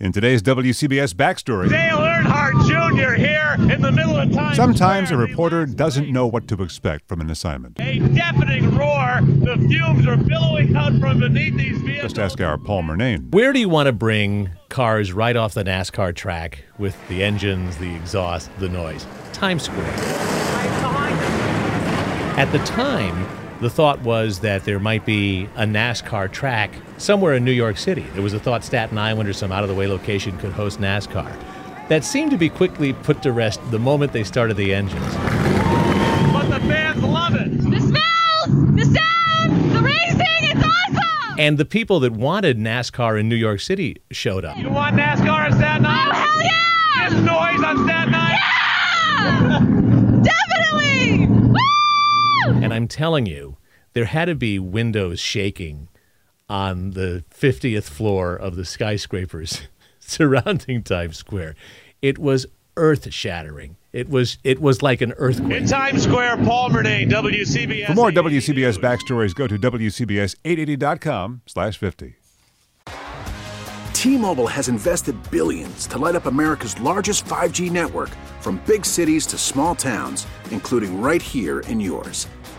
In today's WCBS backstory, Dale Earnhardt Jr. here in the middle of time. sometimes a reporter doesn't know what to expect from an assignment. A deafening roar. The fumes are billowing out from beneath these vehicles. Just ask our Paul Murnane. Where do you want to bring cars right off the NASCAR track with the engines, the exhaust, the noise? Times Square. At the time, the thought was that there might be a NASCAR track somewhere in New York City. There was a thought Staten Island or some out of the way location could host NASCAR. That seemed to be quickly put to rest the moment they started the engines. But the fans love it. The smells, the sound, the racing, it's awesome! And the people that wanted NASCAR in New York City showed up. You want NASCAR in Staten oh, Island? Oh, hell yeah! This noise on Staten Island? Yeah! Definitely! Woo! And I'm telling you, there had to be windows shaking on the 50th floor of the skyscrapers surrounding Times Square. It was earth shattering. It was it was like an earthquake. In Times Square, Paul Murnane, WCBS. For more WCBS backstories, go to WCBS880.com slash 50. T-Mobile has invested billions to light up America's largest 5G network from big cities to small towns, including right here in yours.